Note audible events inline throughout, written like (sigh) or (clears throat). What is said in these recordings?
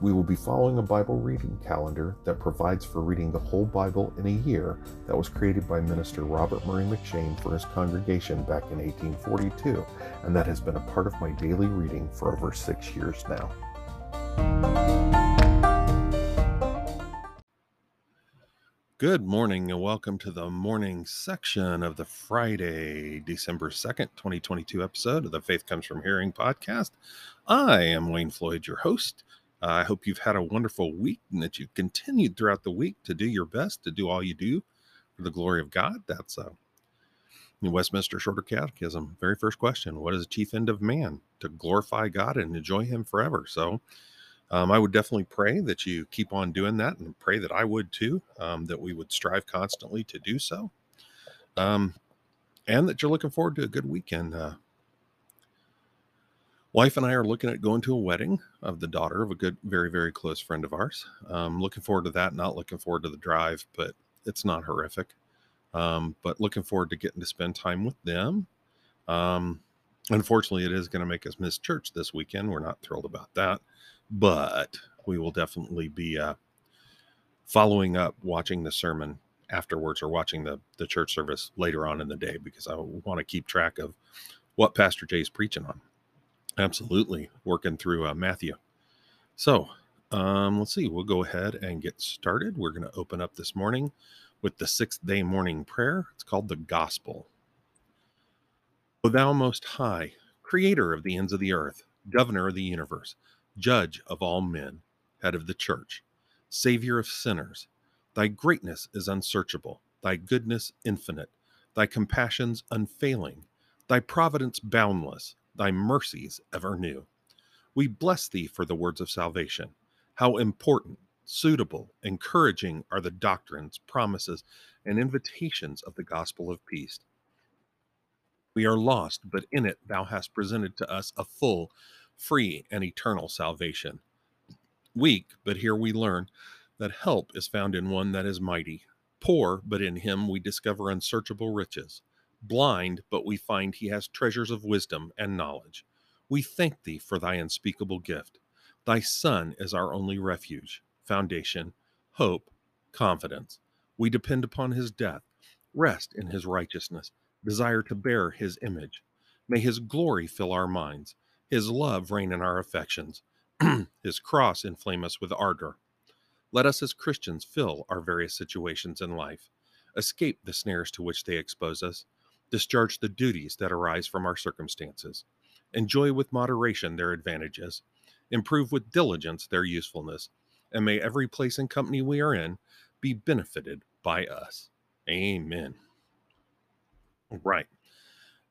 We will be following a Bible reading calendar that provides for reading the whole Bible in a year that was created by Minister Robert Murray M'Cheyne for his congregation back in 1842, and that has been a part of my daily reading for over six years now. Good morning and welcome to the morning section of the Friday, December 2nd, 2022 episode of the Faith Comes From Hearing podcast. I am Wayne Floyd, your host. I hope you've had a wonderful week and that you've continued throughout the week to do your best to do all you do for the glory of God. That's uh, Westminster Shorter Catechism. Very first question What is the chief end of man? To glorify God and enjoy Him forever. So um, I would definitely pray that you keep on doing that and pray that I would too, um, that we would strive constantly to do so. Um, and that you're looking forward to a good weekend. Uh, wife and I are looking at going to a wedding of the daughter of a good, very, very close friend of ours. Um, looking forward to that. Not looking forward to the drive, but it's not horrific. Um, but looking forward to getting to spend time with them. Um, unfortunately, it is going to make us miss church this weekend. We're not thrilled about that, but we will definitely be uh, following up watching the sermon afterwards or watching the the church service later on in the day because I want to keep track of what Pastor Jay is preaching on. Absolutely. Working through uh, Matthew. So um, let's see. We'll go ahead and get started. We're going to open up this morning with the sixth day morning prayer. It's called the Gospel. O thou most high, creator of the ends of the earth, governor of the universe, judge of all men, head of the church, savior of sinners, thy greatness is unsearchable, thy goodness infinite, thy compassions unfailing, thy providence boundless thy mercies ever new. We bless thee for the words of salvation. How important, suitable, encouraging are the doctrines, promises, and invitations of the gospel of peace. We are lost, but in it thou hast presented to us a full, free, and eternal salvation. Weak, but here we learn that help is found in one that is mighty. Poor, but in him we discover unsearchable riches blind, but we find he has treasures of wisdom and knowledge. We thank thee for thy unspeakable gift. Thy Son is our only refuge, foundation, hope, confidence. We depend upon his death, rest in his righteousness, desire to bear his image. May his glory fill our minds, his love reign in our affections, (clears throat) his cross inflame us with ardor. Let us as Christians fill our various situations in life, escape the snares to which they expose us, discharge the duties that arise from our circumstances, enjoy with moderation their advantages, improve with diligence their usefulness, and may every place and company we are in be benefited by us. Amen. Right.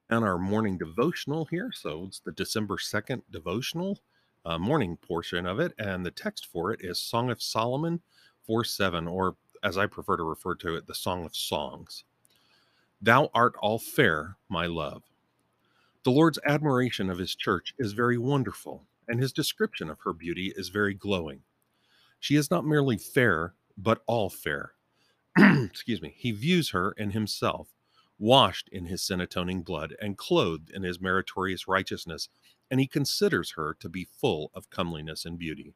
And our morning devotional here. So it's the December 2nd devotional, uh, morning portion of it. And the text for it is Song of Solomon 4 7, or as I prefer to refer to it, the Song of Songs. Thou art all fair, my love. The Lord's admiration of his church is very wonderful, and his description of her beauty is very glowing. She is not merely fair, but all fair. (clears throat) Excuse me. He views her in himself, washed in his sin atoning blood, and clothed in his meritorious righteousness, and he considers her to be full of comeliness and beauty.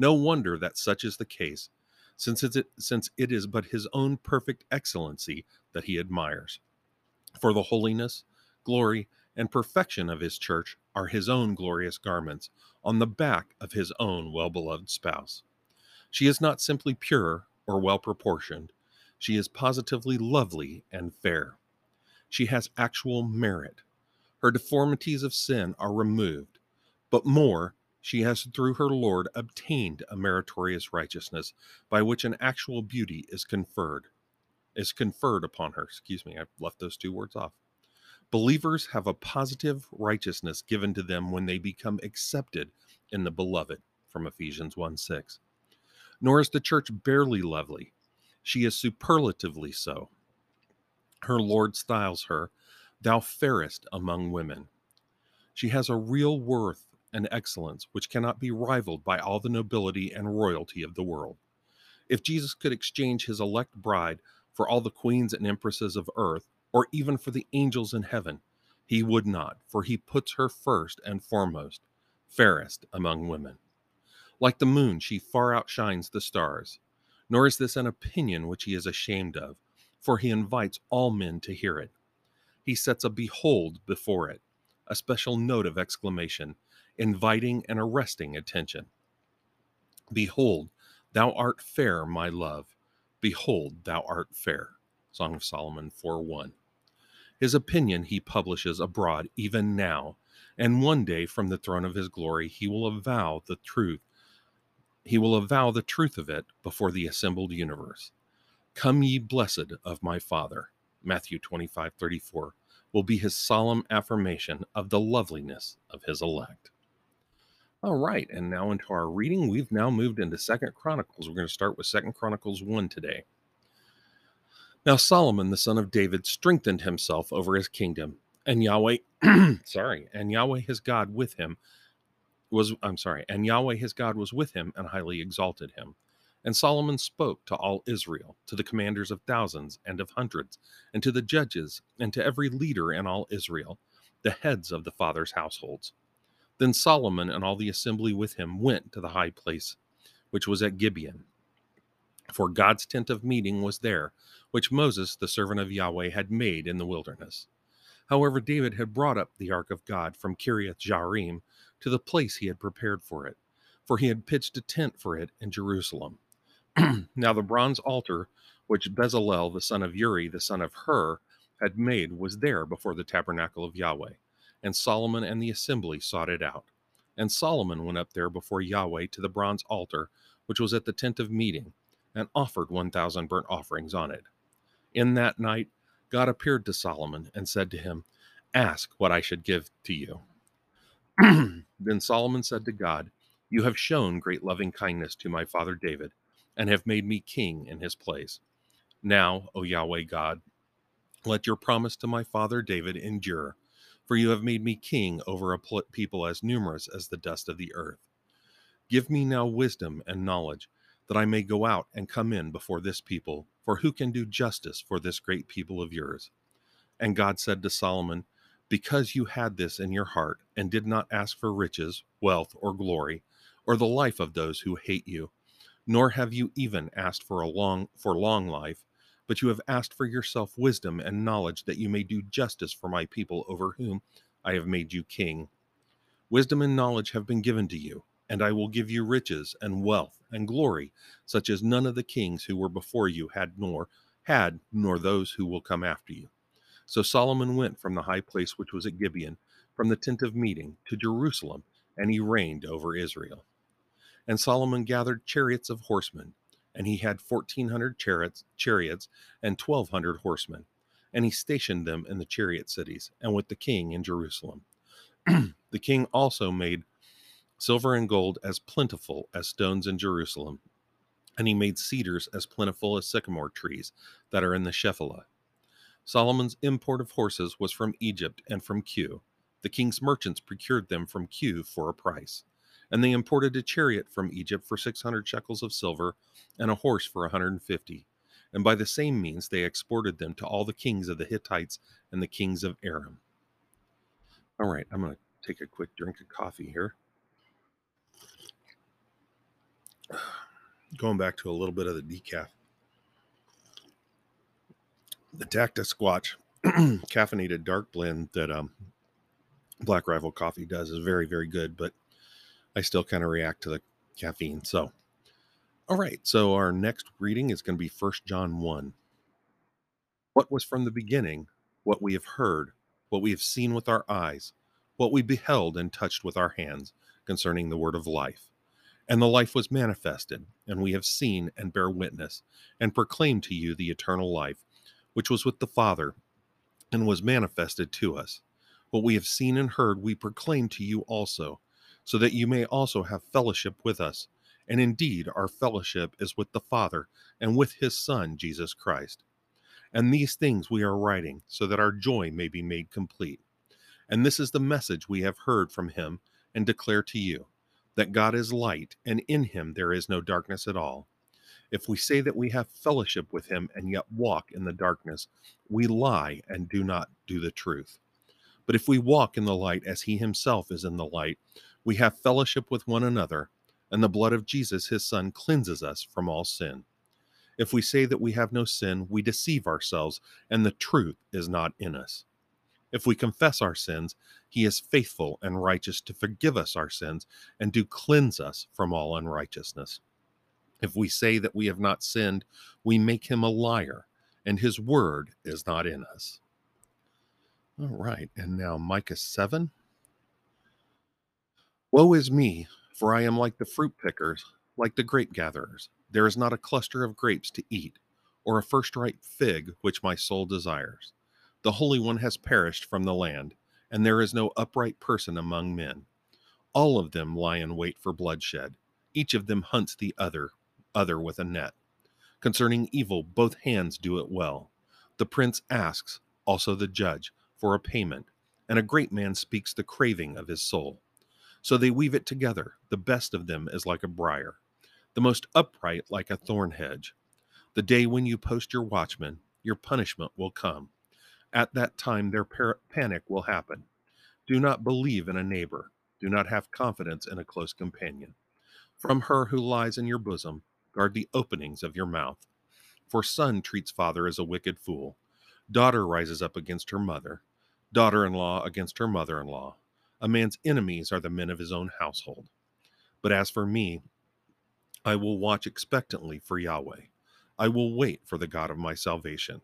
No wonder that such is the case, since it, since it is but his own perfect excellency that he admires. For the holiness, glory, and perfection of his church are his own glorious garments on the back of his own well beloved spouse. She is not simply pure or well proportioned, she is positively lovely and fair. She has actual merit. Her deformities of sin are removed, but more, she has through her Lord obtained a meritorious righteousness by which an actual beauty is conferred is conferred upon her. Excuse me, I've left those two words off. Believers have a positive righteousness given to them when they become accepted in the beloved from Ephesians 1 6. Nor is the church barely lovely, she is superlatively so. Her Lord styles her, Thou fairest among women. She has a real worth and excellence which cannot be rivaled by all the nobility and royalty of the world. If Jesus could exchange his elect bride for all the queens and empresses of earth, or even for the angels in heaven, he would not, for he puts her first and foremost, fairest among women. Like the moon, she far outshines the stars. Nor is this an opinion which he is ashamed of, for he invites all men to hear it. He sets a behold before it, a special note of exclamation, inviting and arresting attention. Behold, thou art fair, my love. Behold, thou art fair. Song of Solomon 4 1. His opinion he publishes abroad even now, and one day from the throne of his glory he will avow the truth. He will avow the truth of it before the assembled universe. Come ye blessed of my Father. Matthew 25 34 will be his solemn affirmation of the loveliness of his elect. All right, and now into our reading. We've now moved into Second Chronicles. We're going to start with Second Chronicles 1 today. Now Solomon, the son of David, strengthened himself over his kingdom, and Yahweh, (clears throat) sorry, and Yahweh his God with him was, I'm sorry, and Yahweh his God was with him and highly exalted him. And Solomon spoke to all Israel, to the commanders of thousands and of hundreds, and to the judges, and to every leader in all Israel, the heads of the fathers' households. Then Solomon and all the assembly with him went to the high place, which was at Gibeon. For God's tent of meeting was there, which Moses, the servant of Yahweh, had made in the wilderness. However, David had brought up the ark of God from Kiriath Jearim to the place he had prepared for it, for he had pitched a tent for it in Jerusalem. (clears throat) now the bronze altar which Bezalel the son of Uri the son of Hur had made was there before the tabernacle of Yahweh, and Solomon and the assembly sought it out. And Solomon went up there before Yahweh to the bronze altar which was at the tent of meeting, and offered one thousand burnt offerings on it. In that night God appeared to Solomon and said to him, Ask what I should give to you. (clears throat) then Solomon said to God, You have shown great loving kindness to my father David and have made me king in his place. Now, O Yahweh God, let your promise to my father David endure, for you have made me king over a people as numerous as the dust of the earth. Give me now wisdom and knowledge, that I may go out and come in before this people, for who can do justice for this great people of yours? And God said to Solomon, Because you had this in your heart, and did not ask for riches, wealth, or glory, or the life of those who hate you, nor have you even asked for a long for long life but you have asked for yourself wisdom and knowledge that you may do justice for my people over whom i have made you king. Wisdom and knowledge have been given to you and i will give you riches and wealth and glory such as none of the kings who were before you had nor had nor those who will come after you. So solomon went from the high place which was at gibeon from the tent of meeting to jerusalem and he reigned over israel. And Solomon gathered chariots of horsemen, and he had fourteen hundred chariots, chariots and twelve hundred horsemen, and he stationed them in the chariot cities, and with the king in Jerusalem. (clears throat) the king also made silver and gold as plentiful as stones in Jerusalem, and he made cedars as plentiful as sycamore trees that are in the Shephelah. Solomon's import of horses was from Egypt and from Kue. The king's merchants procured them from Kue for a price. And they imported a chariot from Egypt for 600 shekels of silver and a horse for 150. And by the same means they exported them to all the kings of the Hittites and the kings of Aram. All right, I'm going to take a quick drink of coffee here. (sighs) Going back to a little bit of the decaf. The Tactisquatch (clears throat) caffeinated dark blend that um, Black Rifle Coffee does is very, very good, but I still kind of react to the caffeine. So, all right. So our next reading is going to be First John 1. What was from the beginning, what we have heard, what we have seen with our eyes, what we beheld and touched with our hands concerning the word of life. And the life was manifested, and we have seen and bear witness, and proclaim to you the eternal life, which was with the Father, and was manifested to us. What we have seen and heard, we proclaim to you also so that you may also have fellowship with us. And indeed, our fellowship is with the Father and with his Son, Jesus Christ. And these things we are writing, so that our joy may be made complete. And this is the message we have heard from him and declare to you that God is light, and in him there is no darkness at all. If we say that we have fellowship with him and yet walk in the darkness, we lie and do not do the truth. But if we walk in the light as he himself is in the light, we have fellowship with one another, and the blood of Jesus, his Son, cleanses us from all sin. If we say that we have no sin, we deceive ourselves, and the truth is not in us. If we confess our sins, he is faithful and righteous to forgive us our sins and to cleanse us from all unrighteousness. If we say that we have not sinned, we make him a liar, and his word is not in us. All right, and now Micah 7. Woe is me, for I am like the fruit pickers, like the grape gatherers. There is not a cluster of grapes to eat, or a first ripe fig which my soul desires. The Holy One has perished from the land, and there is no upright person among men. All of them lie in wait for bloodshed. Each of them hunts the other other with a net. Concerning evil, both hands do it well. The prince asks, also the judge, for a payment, and a great man speaks the craving of his soul. So they weave it together. The best of them is like a briar, the most upright like a thorn hedge. The day when you post your watchman, your punishment will come. At that time, their par- panic will happen. Do not believe in a neighbor. Do not have confidence in a close companion. From her who lies in your bosom, guard the openings of your mouth. For son treats father as a wicked fool. Daughter rises up against her mother. Daughter in law against her mother in law. A man's enemies are the men of his own household. But as for me, I will watch expectantly for Yahweh. I will wait for the God of my salvation.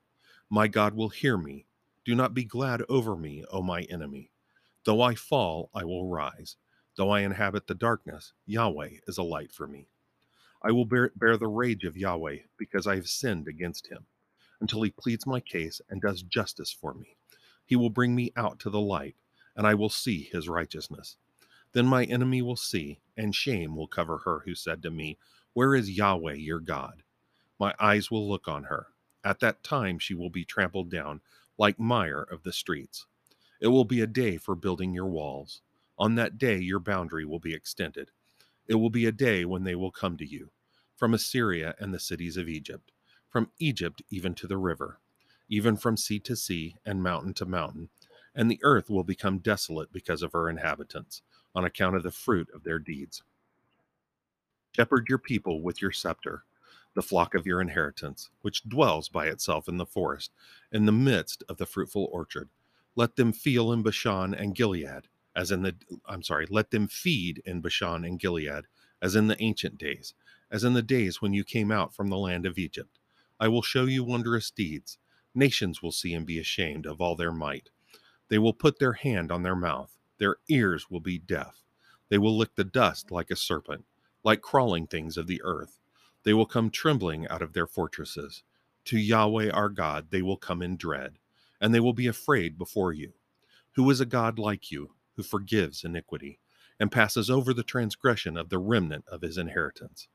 My God will hear me. Do not be glad over me, O my enemy. Though I fall, I will rise. Though I inhabit the darkness, Yahweh is a light for me. I will bear, bear the rage of Yahweh because I have sinned against him, until he pleads my case and does justice for me. He will bring me out to the light, and I will see his righteousness. Then my enemy will see, and shame will cover her who said to me, Where is Yahweh your God? My eyes will look on her. At that time she will be trampled down like mire of the streets. It will be a day for building your walls. On that day your boundary will be extended it will be a day when they will come to you, from Assyria and the cities of Egypt, from Egypt even to the river, even from sea to sea and mountain to mountain, and the earth will become desolate because of her inhabitants, on account of the fruit of their deeds. Shepherd your people with your scepter, the flock of your inheritance, which dwells by itself in the forest, in the midst of the fruitful orchard. Let them feel in Bashan and Gilead as in the I'm sorry, let them feed in Bashan and Gilead, as in the ancient days, as in the days when you came out from the land of Egypt. I will show you wondrous deeds. Nations will see and be ashamed of all their might. They will put their hand on their mouth, their ears will be deaf. They will lick the dust like a serpent, like crawling things of the earth. They will come trembling out of their fortresses. To Yahweh our God they will come in dread, and they will be afraid before you. Who is a God like you, who forgives iniquity and passes over the transgression of the remnant of his inheritance.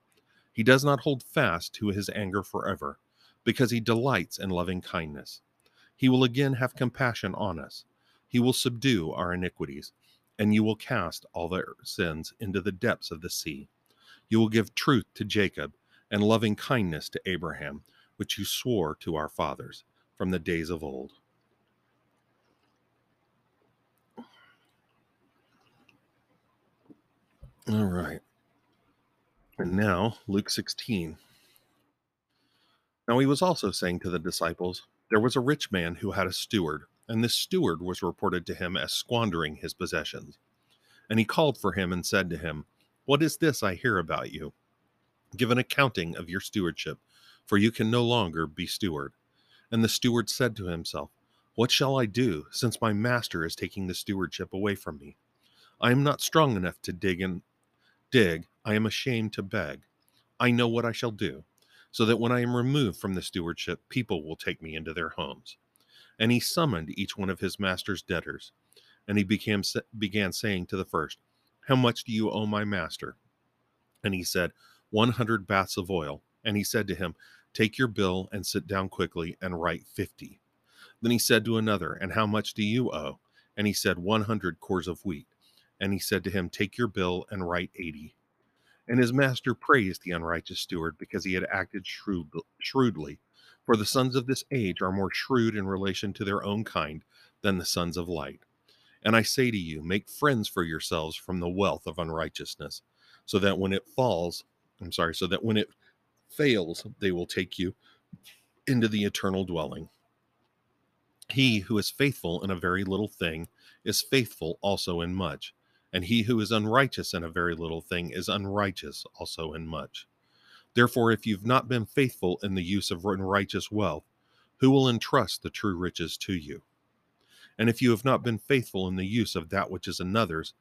He does not hold fast to his anger forever, because he delights in loving kindness. He will again have compassion on us. He will subdue our iniquities, and you will cast all their sins into the depths of the sea. You will give truth to Jacob and loving kindness to Abraham, which you swore to our fathers from the days of old. All right. And now, Luke 16. Now he was also saying to the disciples, There was a rich man who had a steward, and this steward was reported to him as squandering his possessions. And he called for him and said to him, What is this I hear about you? Give an accounting of your stewardship, for you can no longer be steward. And the steward said to himself, What shall I do, since my master is taking the stewardship away from me? I am not strong enough to dig and dig, I am ashamed to beg. I know what I shall do, so that when I am removed from the stewardship, people will take me into their homes. And he summoned each one of his master's debtors, and he became, began saying to the first, How much do you owe my master? And he said, One hundred baths of oil. And he said to him, Take your bill and sit down quickly and write fifty. Then he said to another, And how much do you owe? And he said, One hundred kors of wheat. And he said to him, Take your bill and write eighty. And his master praised the unrighteous steward because he had acted shrewd, shrewdly. For the sons of this age are more shrewd in relation to their own kind than the sons of light. And I say to you, make friends for yourselves from the wealth of unrighteousness, so that when it falls, I'm sorry, so that when it fails, they will take you into the eternal dwelling. He who is faithful in a very little thing is faithful also in much, and he who is unrighteous in a very little thing is unrighteous also in much. Therefore, if you've not been faithful in the use of unrighteous wealth, who will entrust the true riches to you? And if you have not been faithful in the use of that which is another's,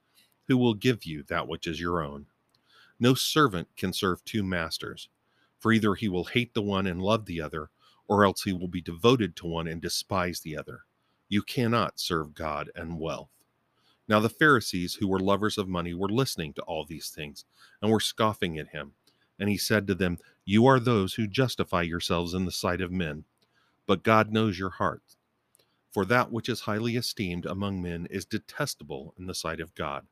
who will give you that which is your own? No servant can serve two masters, for either he will hate the one and love the other, or else he will be devoted to one and despise the other. You cannot serve God and wealth. Now the Pharisees, who were lovers of money, were listening to all these things and were scoffing at him. And he said to them, You are those who justify yourselves in the sight of men, but God knows your hearts. For that which is highly esteemed among men is detestable in the sight of God.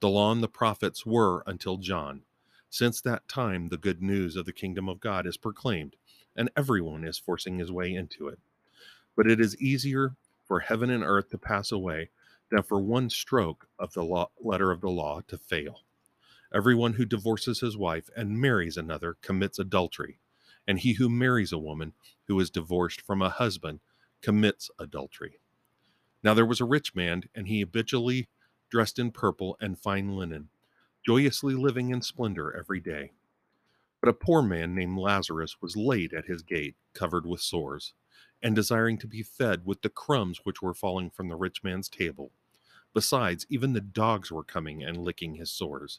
The law and the prophets were until John. Since that time, the good news of the kingdom of God is proclaimed, and everyone is forcing his way into it. But it is easier for heaven and earth to pass away than for one stroke of the law, letter of the law to fail. Everyone who divorces his wife and marries another commits adultery, and he who marries a woman who is divorced from a husband commits adultery. Now there was a rich man, and he habitually dressed in purple and fine linen, joyously living in splendor every day. But a poor man named Lazarus was laid at his gate, covered with sores, and desiring to be fed with the crumbs which were falling from the rich man's table. Besides, even the dogs were coming and licking his sores.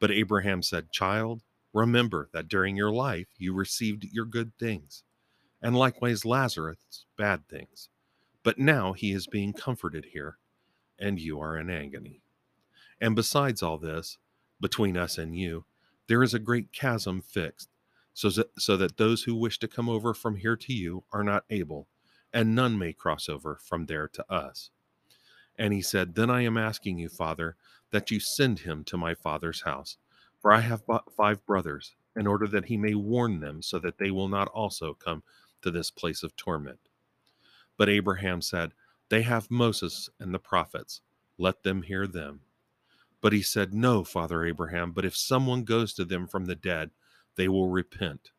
But Abraham said, Child, remember that during your life you received your good things, and likewise Lazarus bad things. But now he is being comforted here, and you are in agony. And besides all this, between us and you, there is a great chasm fixed, so that, so that those who wish to come over from here to you are not able, and none may cross over from there to us. And he said, Then I am asking you, Father, that you send him to my father's house. For I have five brothers, in order that he may warn them, so that they will not also come to this place of torment. But Abraham said, They have Moses and the prophets. Let them hear them. But he said, No, Father Abraham, but if someone goes to them from the dead, they will repent.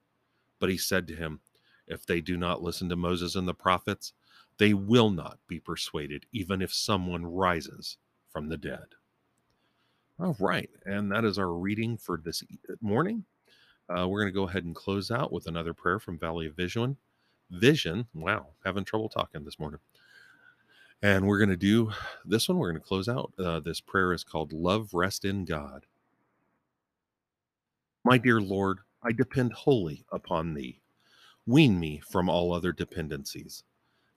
But he said to him, If they do not listen to Moses and the prophets, they will not be persuaded, even if someone rises from the dead. All right, and that is our reading for this uh, morning. Uh, we're going to go ahead and close out with another prayer from Valley of Vision. Vision, wow, having trouble talking this morning. And we're going to do this one. We're going to close out. Uh, this prayer is called Love Rest in God. My dear Lord, I depend wholly upon Thee. Wean me from all other dependencies.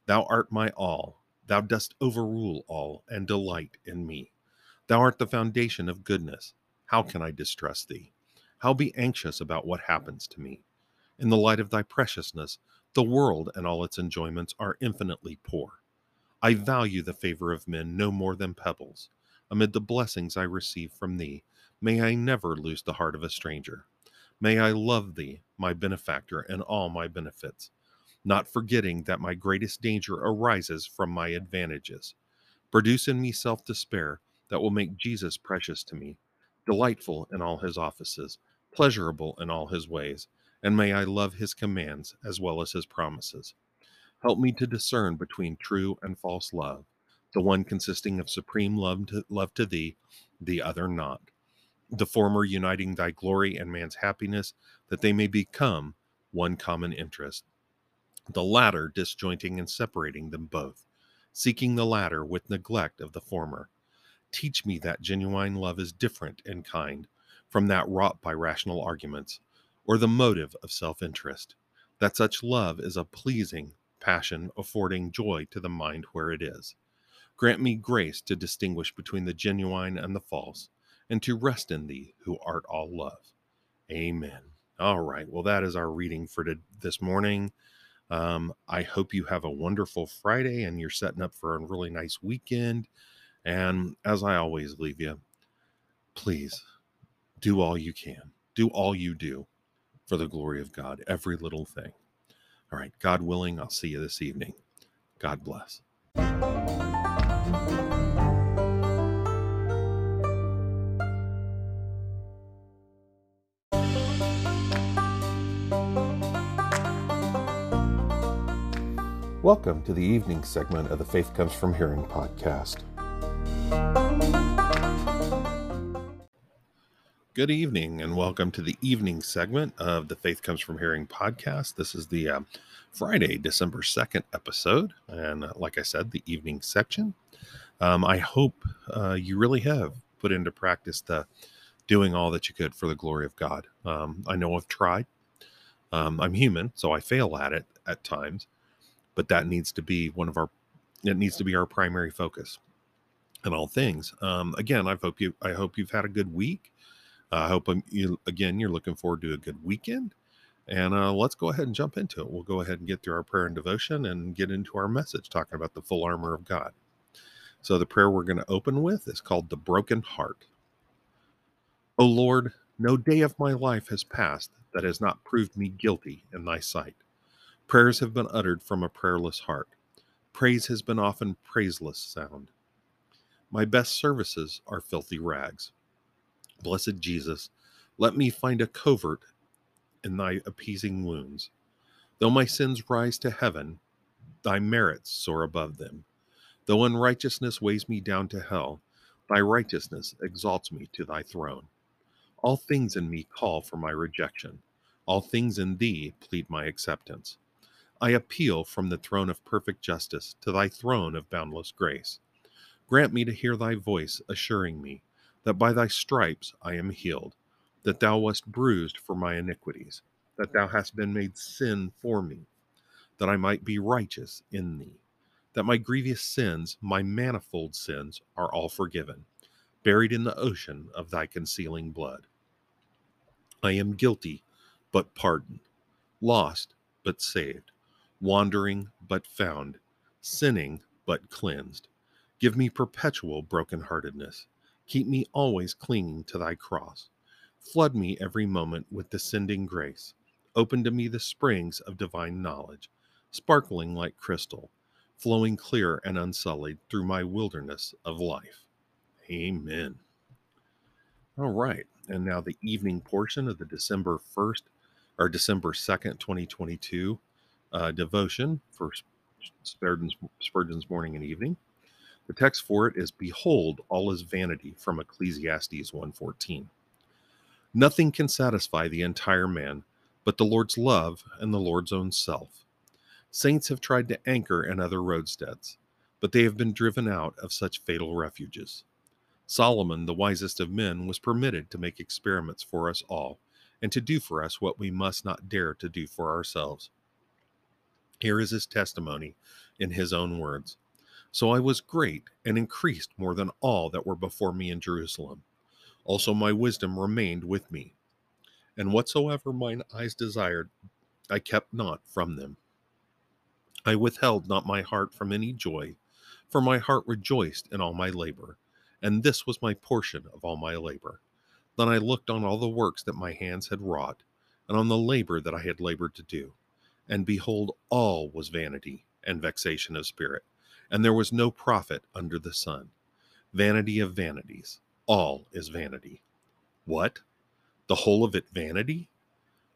Thou art my all. Thou dost overrule all and delight in me. Thou art the foundation of goodness. How can I distrust thee? How be anxious about what happens to me? In the light of thy preciousness, the world and all its enjoyments are infinitely poor. I value the favor of men no more than pebbles. Amid the blessings I receive from thee, may I never lose the heart of a stranger. May I love thee, my benefactor, and all my benefits, not forgetting that my greatest danger arises from my advantages. Produce in me self despair that will make Jesus precious to me, delightful in all his offices, pleasurable in all his ways, and may I love his commands as well as his promises. Help me to discern between true and false love, the one consisting of supreme love to, love to thee, the other not. The former uniting thy glory and man's happiness, that they may become one common interest. The latter disjointing and separating them both, seeking the latter with neglect of the former. Teach me that genuine love is different in kind from that wrought by rational arguments, or the motive of self interest, that such love is a pleasing passion affording joy to the mind where it is. Grant me grace to distinguish between the genuine and the false, and to rest in thee who art all love. Amen. All right. Well, that is our reading for this morning. Um, I hope you have a wonderful Friday and you're setting up for a really nice weekend. And as I always leave you, please do all you can, do all you do for the glory of God, every little thing. All right. God willing, I'll see you this evening. God bless. Welcome to the evening segment of the Faith Comes From Hearing podcast. Good evening, and welcome to the evening segment of the Faith Comes From Hearing podcast. This is the uh, Friday, December 2nd episode, and uh, like I said, the evening section. Um, I hope uh, you really have put into practice the doing all that you could for the glory of God. Um, I know I've tried. Um, I'm human, so I fail at it at times but that needs to be one of our it needs to be our primary focus in all things. Um, again i hope you i hope you've had a good week. Uh, i hope I'm, um, you again you're looking forward to a good weekend and uh, let's go ahead and jump into it. We'll go ahead and get through our prayer and devotion and get into our message talking about the full armor of god. So the prayer we're going to open with is called the broken heart. O lord no day of my life has passed that has not proved me guilty in thy sight Prayers have been uttered from a prayerless heart. Praise has been often praiseless sound. My best services are filthy rags. Blessed Jesus, let me find a covert in thy appeasing wounds. Though my sins rise to heaven, thy merits soar above them. Though unrighteousness weighs me down to hell, thy righteousness exalts me to thy throne. All things in me call for my rejection. All things in thee plead my acceptance. I appeal from the throne of perfect justice to thy throne of boundless grace. Grant me to hear thy voice assuring me that by thy stripes I am healed, that thou wast bruised for my iniquities, that thou hast been made sin for me, that I might be righteous in thee, that my grievous sins, my manifold sins, are all forgiven, buried in the ocean of thy concealing blood. I am guilty, but pardoned, lost, but saved wandering but found, sinning but cleansed. Give me perpetual brokenheartedness. Keep me always clinging to thy cross. Flood me every moment with descending grace. Open to me the springs of divine knowledge, sparkling like crystal, flowing clear and unsullied through my wilderness of life. Amen. All right. And now the evening portion of the December 1st or December 2nd, 2022 uh, devotion for Spurgeon's, Spurgeon's morning and evening. The text for it is Behold, all is vanity from Ecclesiastes 1:14. Nothing can satisfy the entire man but the Lord's love and the Lord's own self. Saints have tried to anchor in other roadsteads, but they have been driven out of such fatal refuges. Solomon, the wisest of men, was permitted to make experiments for us all and to do for us what we must not dare to do for ourselves. Here is his testimony in his own words. So I was great and increased more than all that were before me in Jerusalem. Also my wisdom remained with me. And whatsoever mine eyes desired, I kept not from them. I withheld not my heart from any joy, for my heart rejoiced in all my labor, and this was my portion of all my labor. Then I looked on all the works that my hands had wrought, and on the labor that I had labored to do and behold, all was vanity and vexation of spirit, and there was no profit under the sun. Vanity of vanities, all is vanity. What? The whole of it vanity?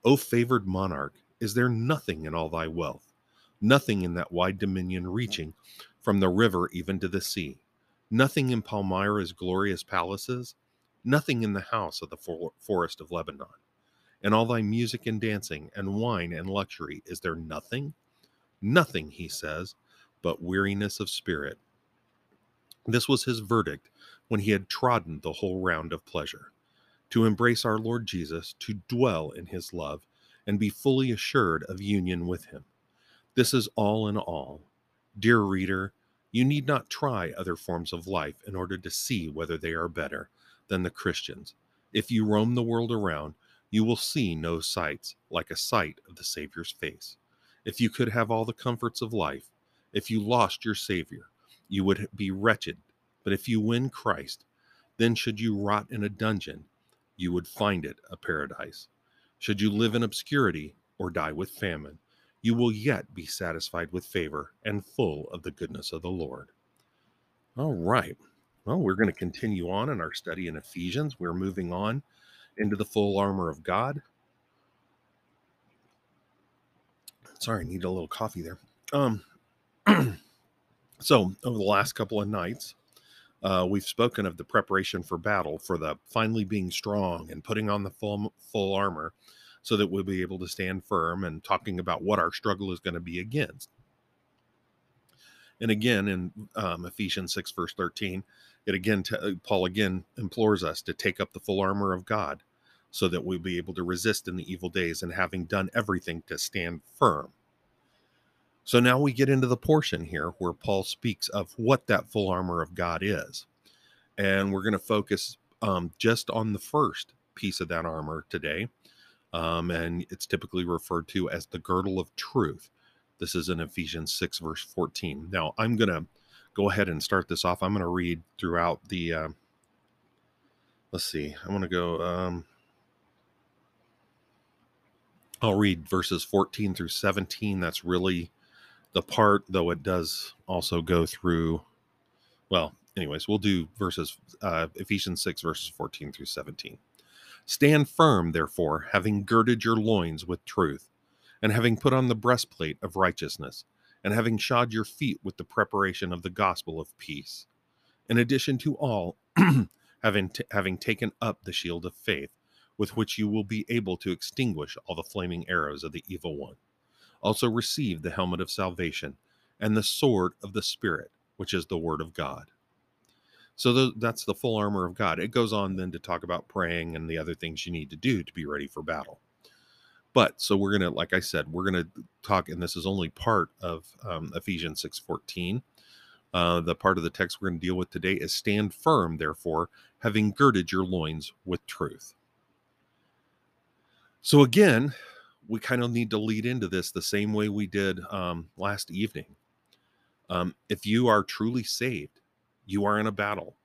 O favored monarch, is there nothing in all thy wealth, nothing in that wide dominion reaching from the river even to the sea, nothing in Palmyra's glorious palaces, nothing in the house of the forest of Lebanon? And all thy music and dancing, and wine and luxury, is there nothing? Nothing, he says, but weariness of spirit. This was his verdict when he had trodden the whole round of pleasure. To embrace our Lord Jesus, to dwell in his love, and be fully assured of union with him. This is all in all. Dear reader, you need not try other forms of life in order to see whether they are better than the Christians. If you roam the world around, you will see no sights like a sight of the Savior's face. If you could have all the comforts of life, if you lost your Savior, you would be wretched. But if you win Christ, then should you rot in a dungeon, you would find it a paradise. Should you live in obscurity or die with famine, you will yet be satisfied with favor and full of the goodness of the Lord. All right. Well, we're going to continue on in our study in Ephesians. We're moving on into the full armor of God. Sorry, I need a little coffee there. Um, (clears throat) so, over the last couple of nights, uh, we've spoken of the preparation for battle, for the finally being strong and putting on the full full armor, so that we'll be able to stand firm and talking about what our struggle is going to be against. And again, in um, Ephesians 6, verse 13, it again, t- uh, Paul again implores us to take up the full armor of God so that we'll be able to resist in the evil days and having done everything to stand firm. So now we get into the portion here where Paul speaks of what that full armor of God is. And we're going to focus um, just on the first piece of that armor today. Um, and it's typically referred to as the girdle of truth. This is in Ephesians 6, verse 14. Now, I'm going to go ahead and start this off. I'm going to read throughout the. Uh, let's see. I'm going to go. Um, I'll read verses 14 through 17. That's really the part, though it does also go through, well, anyways, we'll do verses, uh, Ephesians 6, verses 14 through 17. Stand firm, therefore, having girded your loins with truth, and having put on the breastplate of righteousness, and having shod your feet with the preparation of the gospel of peace. In addition to all, (clears throat) having, t- having taken up the shield of faith, with which you will be able to extinguish all the flaming arrows of the evil one also receive the helmet of salvation and the sword of the Spirit, which is the Word of God. So that's the full armor of God. It goes on then to talk about praying and the other things you need to do to be ready for battle. But so we're gonna, like I said, we're gonna talk, and this is only part of um, Ephesians six fourteen. Uh, the part of the text we're going to deal with today is stand firm, therefore, having girded your loins with truth. So again, we kind of need to lead into this the same way we did um, last evening. Um, if you are truly saved, you are in a battle.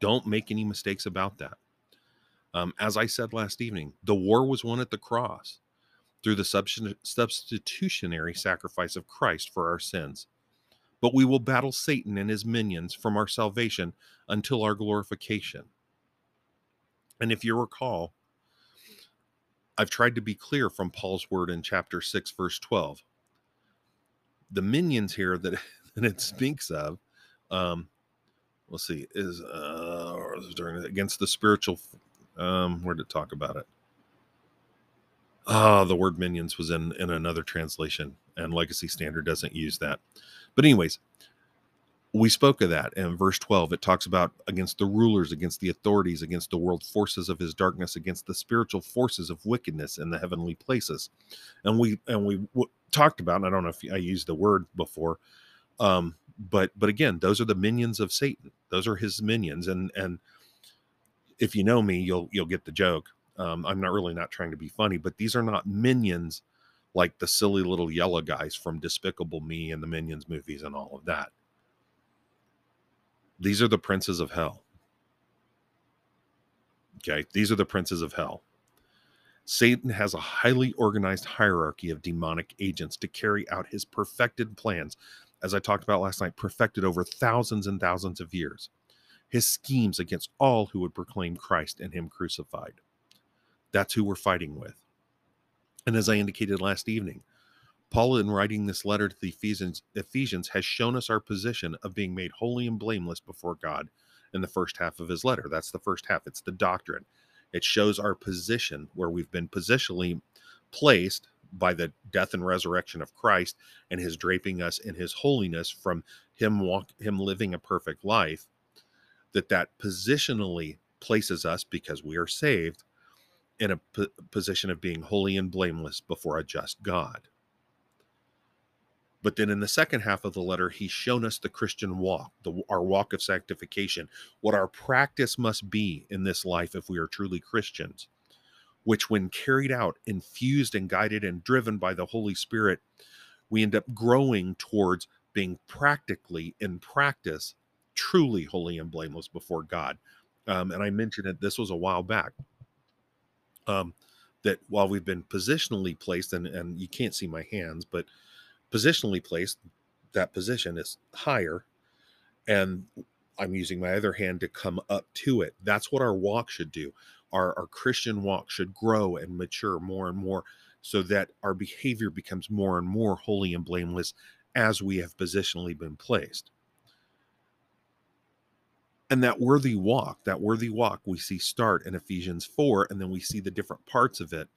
Don't make any mistakes about that. Um, as I said last evening, the war was won at the cross through the substitutionary sacrifice of Christ for our sins. But we will battle Satan and his minions from our salvation until our glorification. And if you recall, I've tried to be clear from Paul's word in chapter 6, verse 12. The minions here that, (laughs) that it speaks of, um, let's see, is uh, against the spiritual. Um, where did it talk about it? Ah, the word minions was in in another translation, and Legacy Standard doesn't use that. But anyways, we spoke of that in verse 12 it talks about against the rulers against the authorities against the world forces of his darkness against the spiritual forces of wickedness in the heavenly places. And we and we w- talked about i don't know if i used the word before um but but again those are the minions of satan. Those are his minions. And and if you know me you'll you'll get the joke um i'm not really not trying to be funny but these are not minions like the silly little yellow guys from despicable me and the minions movies and all of that these are the princes of hell. Okay, these are the princes of hell. Satan has a highly organized hierarchy of demonic agents to carry out his perfected plans, as I talked about last night, perfected over thousands and thousands of years. His schemes against all who would proclaim Christ and Him crucified. That's who we're fighting with. And as I indicated last evening, Paul, in writing this letter to the Ephesians, Ephesians, has shown us our position of being made holy and blameless before God in the first half of his letter. That's the first half. It's the doctrine. It shows our position where we've been positionally placed by the death and resurrection of Christ and his draping us in his holiness from him walk him living a perfect life that that positionally places us because we are saved in a p- position of being holy and blameless before a just God. But then in the second half of the letter, he's shown us the Christian walk, the, our walk of sanctification, what our practice must be in this life if we are truly Christians, which, when carried out, infused and guided and driven by the Holy Spirit, we end up growing towards being practically, in practice, truly holy and blameless before God. Um, and I mentioned it, this was a while back. Um, that while we've been positionally placed, and, and you can't see my hands, but positionally placed, that position is higher. And I'm using my other hand to come up to it. That's what our walk should do. Our, our Christian walk should grow and mature more and more so that our behavior becomes more and more holy and blameless as we have positionally been placed. And that worthy walk, that worthy walk, we see start in Ephesians 4, and then we see the different parts of it.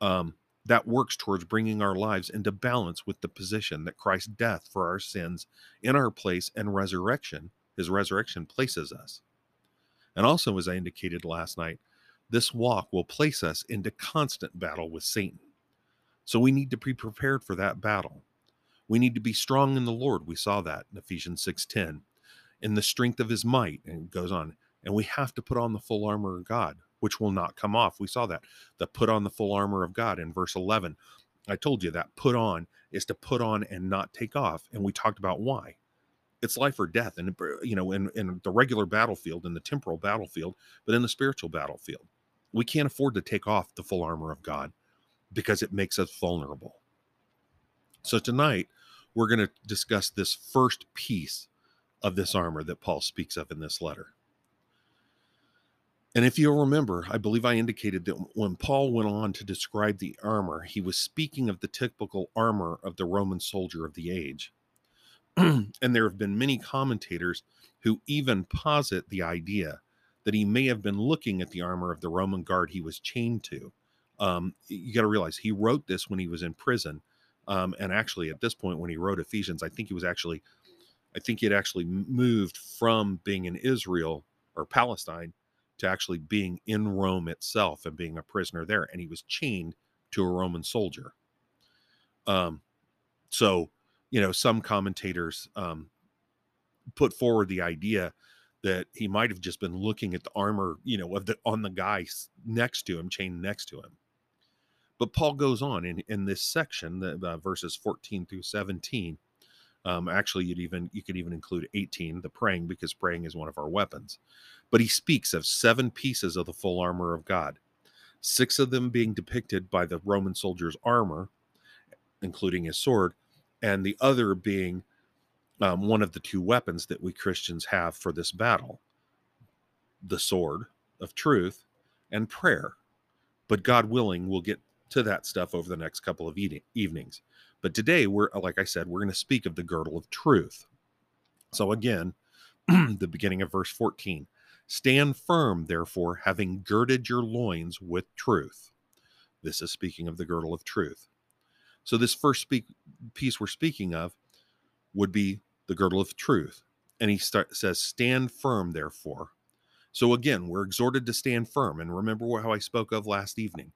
Um, that works towards bringing our lives into balance with the position that Christ's death for our sins in our place and resurrection, his resurrection places us. And also, as I indicated last night, this walk will place us into constant battle with Satan. So we need to be prepared for that battle. We need to be strong in the Lord. We saw that in Ephesians 6:10. In the strength of his might, and goes on. And we have to put on the full armor of God which will not come off. We saw that. The put on the full armor of God in verse 11. I told you that put on is to put on and not take off. And we talked about why. It's life or death. And, you know, in, in the regular battlefield, in the temporal battlefield, but in the spiritual battlefield, we can't afford to take off the full armor of God because it makes us vulnerable. So tonight, we're going to discuss this first piece of this armor that Paul speaks of in this letter. And if you'll remember, I believe I indicated that when Paul went on to describe the armor, he was speaking of the typical armor of the Roman soldier of the age. (clears throat) and there have been many commentators who even posit the idea that he may have been looking at the armor of the Roman guard he was chained to. Um, you got to realize he wrote this when he was in prison. Um, and actually, at this point, when he wrote Ephesians, I think he was actually, I think he had actually moved from being in Israel or Palestine to actually being in Rome itself and being a prisoner there. And he was chained to a Roman soldier. Um, so, you know, some commentators um, put forward the idea that he might have just been looking at the armor, you know, of the on the guy next to him, chained next to him. But Paul goes on in in this section, the, the verses 14 through 17. Um, actually, you'd even you could even include 18, the praying, because praying is one of our weapons. But he speaks of seven pieces of the full armor of God, six of them being depicted by the Roman soldier's armor, including his sword, and the other being um, one of the two weapons that we Christians have for this battle the sword of truth and prayer. But God willing, we'll get to that stuff over the next couple of evenings. But today, we're, uh, like I said, we're going to speak of the girdle of truth. So, again, (clears throat) the beginning of verse 14 Stand firm, therefore, having girded your loins with truth. This is speaking of the girdle of truth. So, this first speak, piece we're speaking of would be the girdle of truth. And he start, says, Stand firm, therefore. So, again, we're exhorted to stand firm. And remember how I spoke of last evening.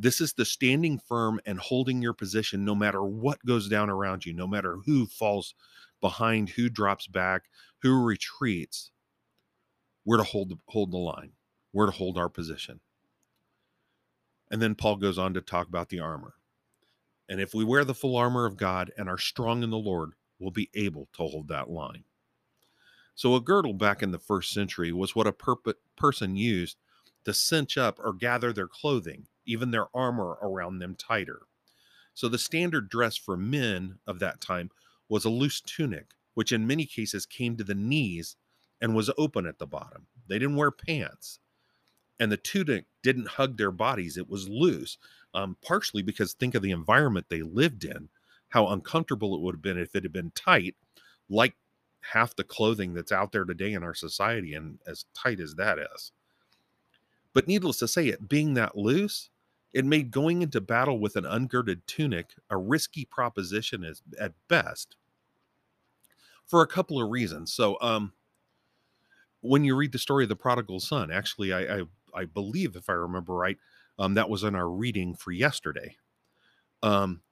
This is the standing firm and holding your position no matter what goes down around you, no matter who falls behind, who drops back, who retreats we're to hold the, hold the line. We're to hold our position. And then Paul goes on to talk about the armor. And if we wear the full armor of God and are strong in the Lord, we'll be able to hold that line. So, a girdle back in the first century was what a per- person used to cinch up or gather their clothing, even their armor around them tighter. So, the standard dress for men of that time was a loose tunic, which in many cases came to the knees and was open at the bottom. They didn't wear pants. And the tunic didn't hug their bodies, it was loose, um, partially because think of the environment they lived in, how uncomfortable it would have been if it had been tight, like half the clothing that's out there today in our society, and as tight as that is. But needless to say, it being that loose, It made going into battle with an ungirded tunic a risky proposition as, at best for a couple of reasons. So, um, when you read the story of the prodigal son, actually, I, I, I believe, if I remember right, um, that was in our reading for yesterday. Um,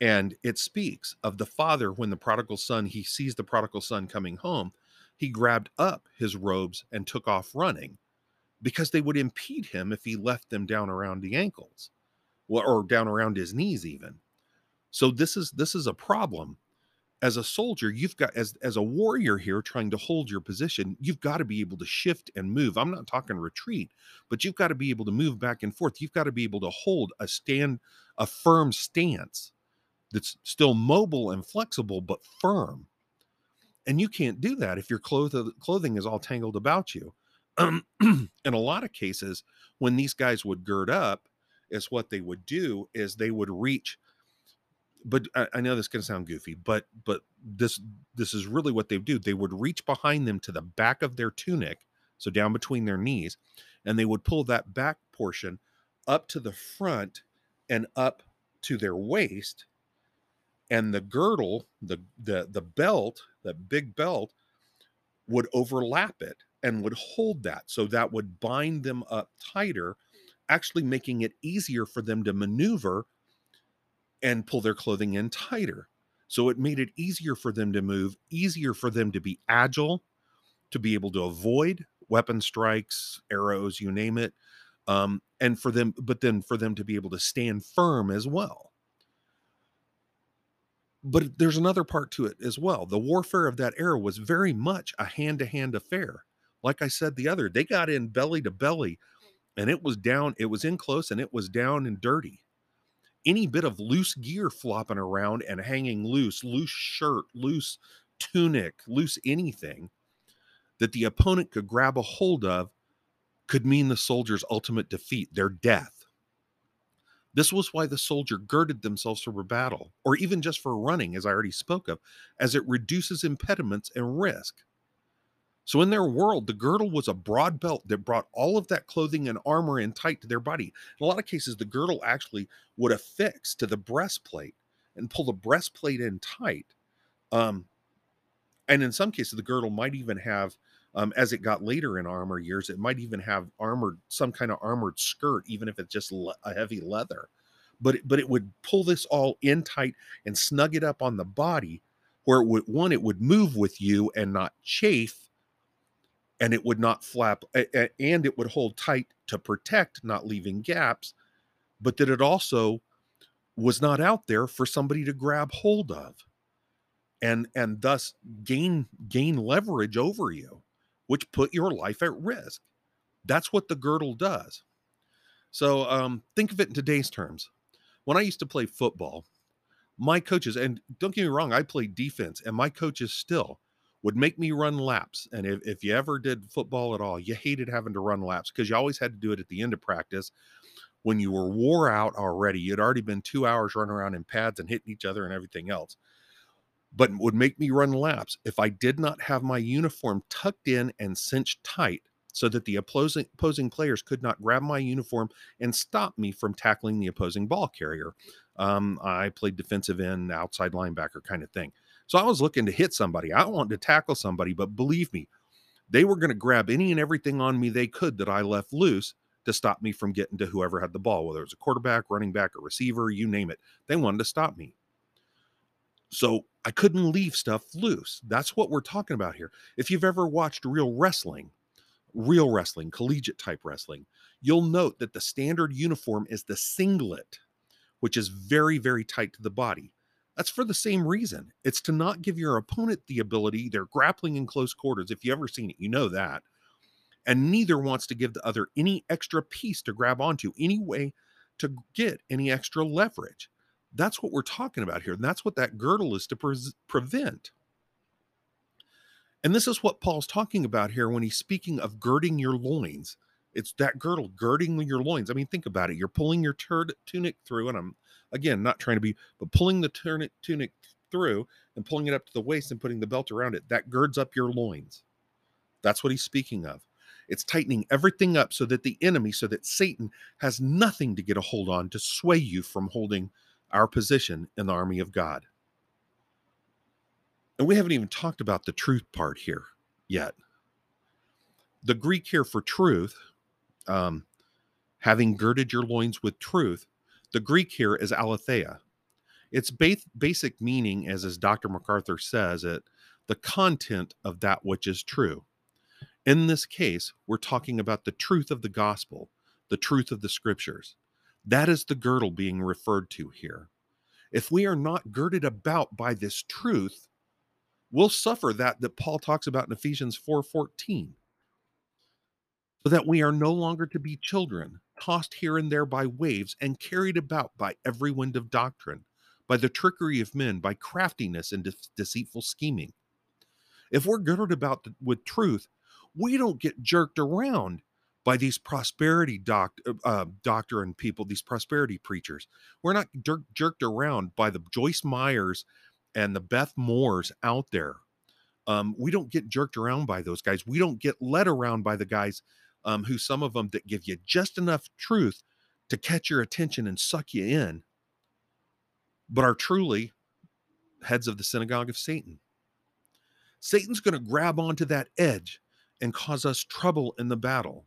and it speaks of the father when the prodigal son he sees the prodigal son coming home he grabbed up his robes and took off running because they would impede him if he left them down around the ankles or down around his knees even. So this is this is a problem. As a soldier you've got as as a warrior here trying to hold your position you've got to be able to shift and move. I'm not talking retreat but you've got to be able to move back and forth. You've got to be able to hold a stand a firm stance that's still mobile and flexible but firm. And you can't do that if your clothing clothing is all tangled about you um, (clears throat) in a lot of cases when these guys would gird up is what they would do is they would reach but I, I know this can sound goofy but but this this is really what they do. They would reach behind them to the back of their tunic so down between their knees and they would pull that back portion up to the front and up to their waist and the girdle the the the belt that big belt would overlap it and would hold that so that would bind them up tighter actually making it easier for them to maneuver and pull their clothing in tighter so it made it easier for them to move easier for them to be agile to be able to avoid weapon strikes arrows you name it um, and for them but then for them to be able to stand firm as well but there's another part to it as well. The warfare of that era was very much a hand to hand affair. Like I said the other, they got in belly to belly and it was down, it was in close and it was down and dirty. Any bit of loose gear flopping around and hanging loose, loose shirt, loose tunic, loose anything that the opponent could grab a hold of could mean the soldier's ultimate defeat, their death. This was why the soldier girded themselves for battle, or even just for running, as I already spoke of, as it reduces impediments and risk. So, in their world, the girdle was a broad belt that brought all of that clothing and armor in tight to their body. In a lot of cases, the girdle actually would affix to the breastplate and pull the breastplate in tight. Um, and in some cases, the girdle might even have, um, as it got later in armor years, it might even have armored, some kind of armored skirt, even if it's just le- a heavy leather but but it would pull this all in tight and snug it up on the body where it would one it would move with you and not chafe and it would not flap and it would hold tight to protect not leaving gaps but that it also was not out there for somebody to grab hold of and and thus gain gain leverage over you which put your life at risk. That's what the girdle does. So um, think of it in today's terms. When I used to play football, my coaches, and don't get me wrong, I played defense, and my coaches still would make me run laps. And if, if you ever did football at all, you hated having to run laps because you always had to do it at the end of practice when you were wore out already. You'd already been two hours running around in pads and hitting each other and everything else. But would make me run laps if I did not have my uniform tucked in and cinched tight so that the opposing, opposing players could not grab my uniform and stop me from tackling the opposing ball carrier. Um, I played defensive end, outside linebacker kind of thing. So I was looking to hit somebody. I wanted to tackle somebody, but believe me, they were going to grab any and everything on me they could that I left loose to stop me from getting to whoever had the ball, whether it was a quarterback, running back, a receiver, you name it. They wanted to stop me. So I couldn't leave stuff loose. That's what we're talking about here. If you've ever watched real wrestling, real wrestling, collegiate type wrestling, you'll note that the standard uniform is the singlet, which is very, very tight to the body. That's for the same reason. It's to not give your opponent the ability, they're grappling in close quarters. If you ever seen it, you know that. And neither wants to give the other any extra piece to grab onto, any way to get any extra leverage. That's what we're talking about here. And that's what that girdle is to pre- prevent. And this is what Paul's talking about here when he's speaking of girding your loins. It's that girdle girding your loins. I mean, think about it. You're pulling your tur- tunic through, and I'm again not trying to be, but pulling the tunic tunic through and pulling it up to the waist and putting the belt around it. That girds up your loins. That's what he's speaking of. It's tightening everything up so that the enemy, so that Satan has nothing to get a hold on to sway you from holding our position in the army of God. And we haven't even talked about the truth part here yet. The Greek here for truth, um, having girded your loins with truth, the Greek here is aletheia. Its ba- basic meaning, as, as Dr. MacArthur says it, the content of that which is true. In this case, we're talking about the truth of the gospel, the truth of the scriptures. That is the girdle being referred to here. If we are not girded about by this truth, we'll suffer that that Paul talks about in Ephesians 4:14. That we are no longer to be children, tossed here and there by waves and carried about by every wind of doctrine, by the trickery of men, by craftiness and de- deceitful scheming. If we're girded about with truth, we don't get jerked around by these prosperity doc, uh, uh doctrine people, these prosperity preachers. We're not jer- jerked around by the Joyce Meyers and the Beth Moores out there. Um, we don't get jerked around by those guys. We don't get led around by the guys um, who some of them that give you just enough truth to catch your attention and suck you in, but are truly heads of the synagogue of Satan. Satan's going to grab onto that edge and cause us trouble in the battle.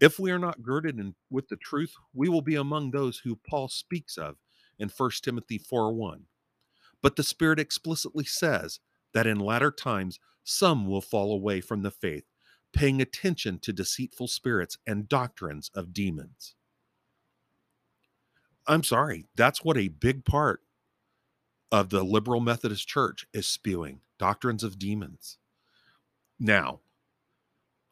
If we are not girded in, with the truth, we will be among those who Paul speaks of in 1 Timothy 4 1. But the Spirit explicitly says that in latter times some will fall away from the faith, paying attention to deceitful spirits and doctrines of demons. I'm sorry, that's what a big part of the liberal Methodist Church is spewing doctrines of demons. Now,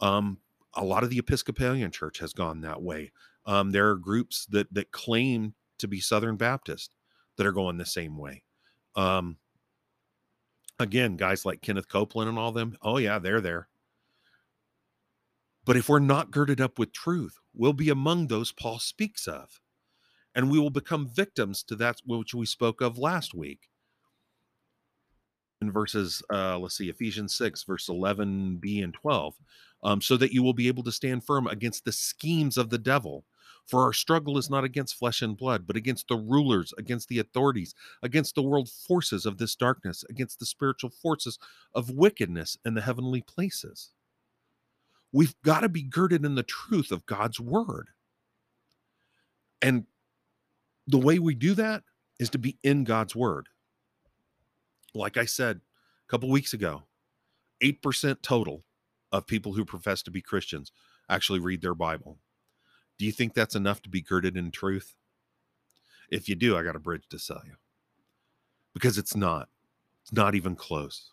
um, a lot of the Episcopalian Church has gone that way. Um, there are groups that that claim to be Southern Baptist that are going the same way. Um, again, guys like Kenneth Copeland and all them, oh yeah, they're there. But if we're not girded up with truth, we'll be among those Paul speaks of, and we will become victims to that which we spoke of last week. In verses uh let's see ephesians 6 verse 11b and 12 um, so that you will be able to stand firm against the schemes of the devil. For our struggle is not against flesh and blood but against the rulers against the authorities against the world forces of this darkness against the spiritual forces of wickedness in the heavenly places we've got to be girded in the truth of god's word and the way we do that is to be in god's word like I said a couple weeks ago, 8% total of people who profess to be Christians actually read their Bible. Do you think that's enough to be girded in truth? If you do, I got a bridge to sell you. Because it's not. It's not even close.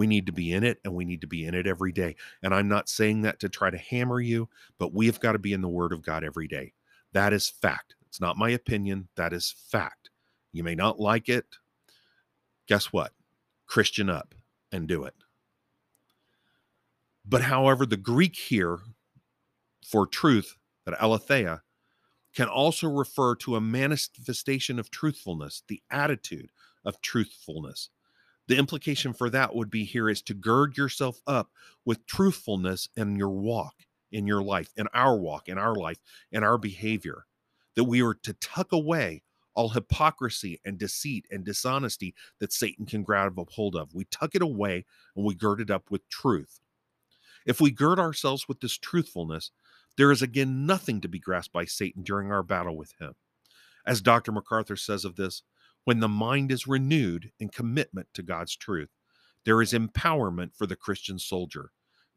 We need to be in it and we need to be in it every day. And I'm not saying that to try to hammer you, but we have got to be in the Word of God every day. That is fact. It's not my opinion. That is fact. You may not like it guess what? Christian up and do it. But however, the Greek here for truth, that aletheia, can also refer to a manifestation of truthfulness, the attitude of truthfulness. The implication for that would be here is to gird yourself up with truthfulness in your walk, in your life, in our walk, in our life, in our behavior. That we are to tuck away all hypocrisy and deceit and dishonesty that Satan can grab a hold of. We tuck it away and we gird it up with truth. If we gird ourselves with this truthfulness, there is again nothing to be grasped by Satan during our battle with him. As Dr. MacArthur says of this, when the mind is renewed in commitment to God's truth, there is empowerment for the Christian soldier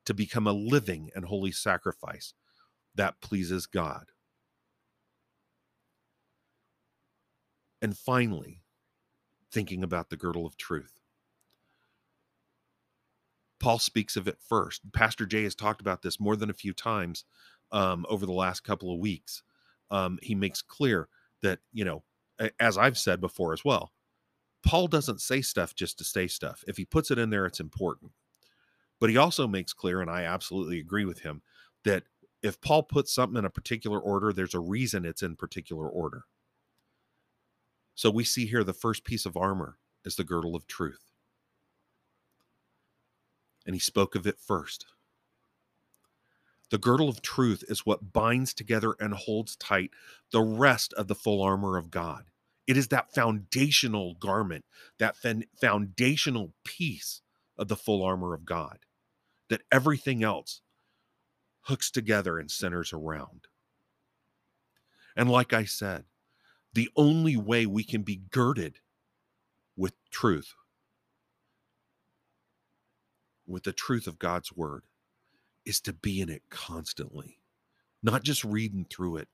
to become a living and holy sacrifice that pleases God. And finally, thinking about the girdle of truth. Paul speaks of it first. Pastor Jay has talked about this more than a few times um, over the last couple of weeks. Um, he makes clear that, you know, as I've said before as well, Paul doesn't say stuff just to say stuff. If he puts it in there, it's important. But he also makes clear, and I absolutely agree with him, that if Paul puts something in a particular order, there's a reason it's in particular order. So we see here the first piece of armor is the girdle of truth. And he spoke of it first. The girdle of truth is what binds together and holds tight the rest of the full armor of God. It is that foundational garment, that foundational piece of the full armor of God that everything else hooks together and centers around. And like I said, the only way we can be girded with truth, with the truth of God's word, is to be in it constantly, not just reading through it,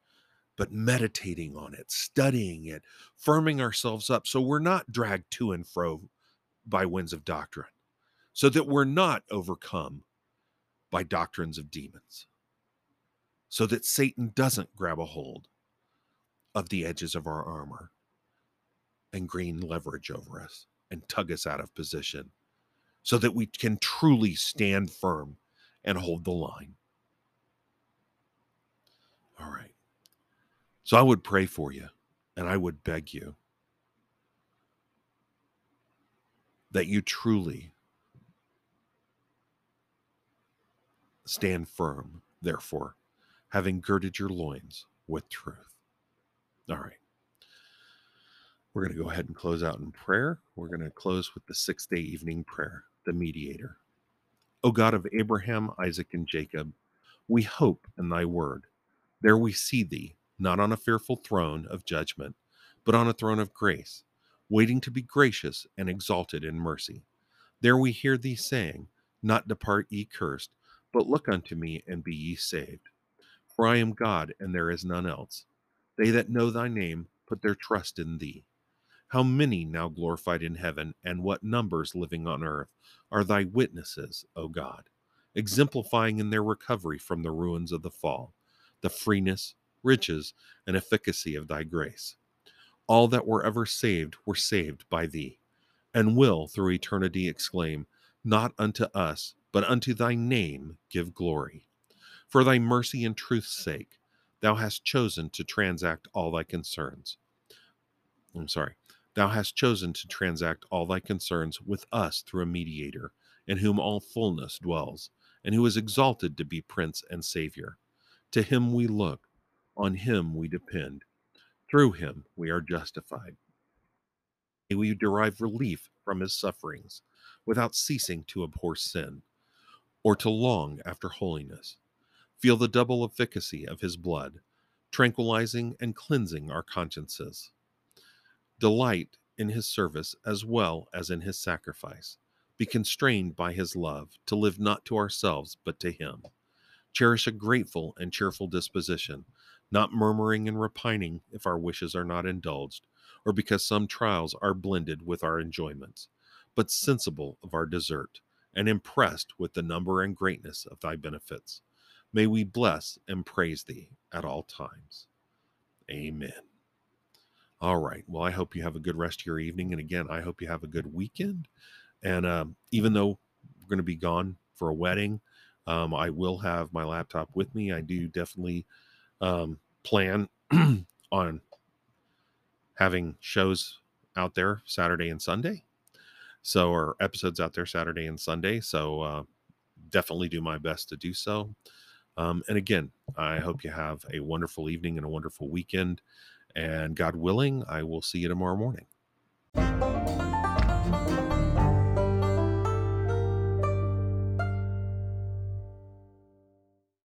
but meditating on it, studying it, firming ourselves up so we're not dragged to and fro by winds of doctrine, so that we're not overcome by doctrines of demons, so that Satan doesn't grab a hold of the edges of our armor and gain leverage over us and tug us out of position so that we can truly stand firm and hold the line. All right. So I would pray for you and I would beg you that you truly stand firm, therefore, having girded your loins with truth. All right. We're going to go ahead and close out in prayer. We're going to close with the six day evening prayer, the mediator. O God of Abraham, Isaac, and Jacob, we hope in thy word. There we see thee, not on a fearful throne of judgment, but on a throne of grace, waiting to be gracious and exalted in mercy. There we hear thee saying, Not depart ye cursed, but look unto me and be ye saved. For I am God, and there is none else. They that know thy name put their trust in thee. How many now glorified in heaven, and what numbers living on earth are thy witnesses, O God, exemplifying in their recovery from the ruins of the fall, the freeness, riches, and efficacy of thy grace. All that were ever saved were saved by thee, and will through eternity exclaim, Not unto us, but unto thy name give glory. For thy mercy and truth's sake, thou hast chosen to transact all thy concerns. I'm sorry, thou hast chosen to transact all thy concerns with us through a mediator, in whom all fullness dwells, and who is exalted to be Prince and Savior. To him we look, on him we depend. Through him we are justified. May we derive relief from his sufferings, without ceasing to abhor sin, or to long after holiness feel the double efficacy of his blood, tranquilizing and cleansing our consciences. Delight in his service as well as in his sacrifice. Be constrained by his love to live not to ourselves but to him. Cherish a grateful and cheerful disposition, not murmuring and repining if our wishes are not indulged, or because some trials are blended with our enjoyments, but sensible of our desert, and impressed with the number and greatness of thy benefits May we bless and praise thee at all times. Amen. All right. Well, I hope you have a good rest of your evening. And again, I hope you have a good weekend. And um, even though we're going to be gone for a wedding, um, I will have my laptop with me. I do definitely um, plan (clears throat) on having shows out there Saturday and Sunday. So, or episodes out there Saturday and Sunday. So, uh, definitely do my best to do so. Um, and again, I hope you have a wonderful evening and a wonderful weekend. And God willing, I will see you tomorrow morning.